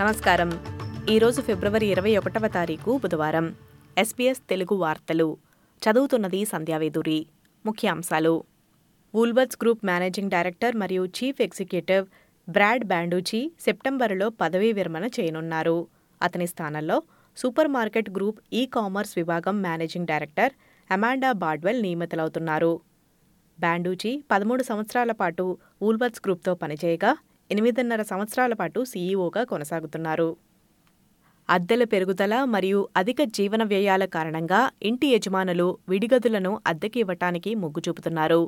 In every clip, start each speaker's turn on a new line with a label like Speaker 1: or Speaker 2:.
Speaker 1: నమస్కారం. ఈరోజు ఫిబ్రవరి ఇరవై ఒకటవ తారీఖు బుధవారం. ఎస్పీఎస్ తెలుగు వార్తలు. చదువుతున్నది సంధ్యావేదురి ముఖ్యాంశాలు. వూల్బర్స్ గ్రూప్ మేనేజింగ్ డైరెక్టర్ మరియు చీఫ్ ఎగ్జిక్యూటివ్ బ్రాడ్ బ్యాండూచి సెప్టెంబరులో పదవీ విరమణ చేయనున్నారు. అతని స్థానంలో super market group e commerce విభాగం మేనేజింగ్ డైరెక్టర్ అమాండా బాడ్వెల్ నియమితులవుతున్నారు. బ్యాండూచి పదమూడు సంవత్సరాల పాటు వూల్బర్స్ గ్రూప్తో పనిచేయగా ఎనిమిదిన్నర సంవత్సరాల పాటు సీఈఓగా కొనసాగుతున్నారు. అద్దెల పెరుగుదల మరియు అధిక జీవన వ్యయాల కారణంగా ఇంటి యజమానులు విడిగదులను అద్దెకి ఇవ్వటానికి మొగ్గు చూపుతున్నారు.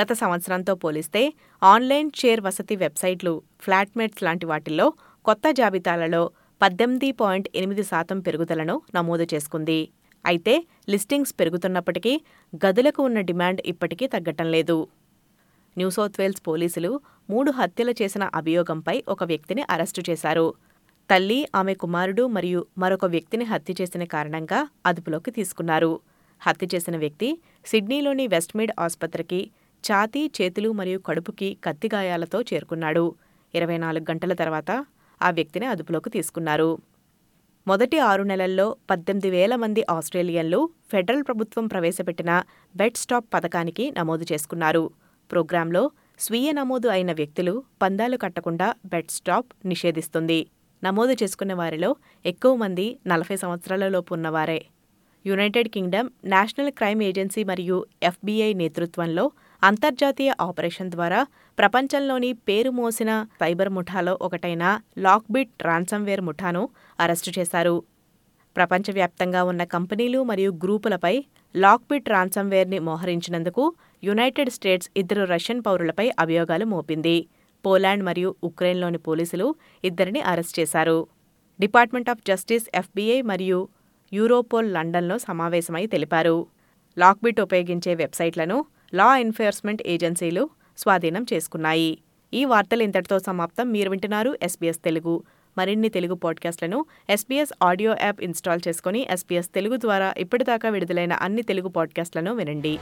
Speaker 1: గత సంవత్సరంతో పోలిస్తే ఆన్లైన్ షేర్ వసతి వెబ్సైట్లు ఫ్లాట్మేట్స్ లాంటి వాటిల్లో కొత్త జాబితాలలో పద్దెనిమిది పాయింట్ ఎనిమిది శాతం పెరుగుదలను నమోదు చేసుకుంది. అయితే లిస్టింగ్స్ పెరుగుతున్నప్పటికీ గదులకు ఉన్న డిమాండ్ ఇప్పటికీ తగ్గటం లేదు. న్యూ సౌత్ వేల్స్ పోలీసులు మూడు హత్యలు చేసిన అభియోగంపై ఒక వ్యక్తిని అరెస్టు చేశారు. తల్లి ఆమె కుమారుడు మరియు మరొక వ్యక్తిని హత్య చేసిన కారణంగా అదుపులోకి తీసుకున్నారు. హత్య చేసిన వ్యక్తి సిడ్నీలోని వెస్ట్మీడ్ ఆసుపత్రికి ఛాతీ చేతులు మరియు కడుపుకి కత్తి గాయాలతో చేరుకున్నాడు. ఇరవై నాలుగు గంటల తర్వాత ఆ వ్యక్తిని అదుపులోకి తీసుకున్నారు. మొదటి ఆరు నెలల్లో పద్దెనిమిది వేల మంది ఆస్ట్రేలియన్లు ఫెడరల్ ప్రభుత్వం ప్రవేశపెట్టిన బెడ్ స్టాప్ పథకానికి నమోదు చేసుకున్నారు. ప్రోగ్రాంలో స్వీయ నమోదు అయిన వ్యక్తులు పందాలు కట్టకుండా బెడ్ స్టాప్ నిషేధిస్తుంది. నమోదు చేసుకున్న వారిలో ఎక్కువ మంది నలభై సంవత్సరాలలోపు ఉన్నవారే. United Kingdom National Crime Agency మరియు ఎఫ్బీఐ నేతృత్వంలో అంతర్జాతీయ ఆపరేషన్ ద్వారా ప్రపంచంలోని పేరు మోసిన సైబర్ ముఠాలో ఒకటైన లాక్బిట్ ట్రాన్సమ్వేర్ ముఠాను అరెస్టు చేశారు. ప్రపంచవ్యాప్తంగా ఉన్న కంపెనీలు మరియు గ్రూపులపై లాక్బిట్ రాన్సమ్వేర్ని మోహరించినందుకు యునైటెడ్ స్టేట్స్ ఇద్దరు రష్యన్ పౌరులపై అభియోగాలు మోపింది. పోలాండ్ మరియు ఉక్రెయిన్లోని పోలీసులు ఇద్దరిని అరెస్ట్ చేశారు. డిపార్ట్మెంట్ ఆఫ్ జస్టిస్ ఎఫ్బీఐ మరియు యూరోపోల్ లండన్లో సమావేశమై తెలిపారు. లాక్బిట్ ఉపయోగించే వెబ్సైట్లను లా ఎన్ఫోర్స్మెంట్ ఏజెన్సీలు స్వాధీనం చేసుకున్నాయి. ఈ వార్తలు ఇంతటితో సమాప్తం. మీరు వింటున్నారు ఎస్బీఎస్ తెలుగు. మరిన్ని తెలుగు పాడ్కాస్ట్లను ఎస్పీఎస్ ఆడియో యాప్ ఇన్స్టాల్ చేసుకుని ఎస్పీఎస్ తెలుగు ద్వారా ఇప్పటిదాకా విడుదలైన అన్ని తెలుగు పాడ్కాస్ట్లను వినండి.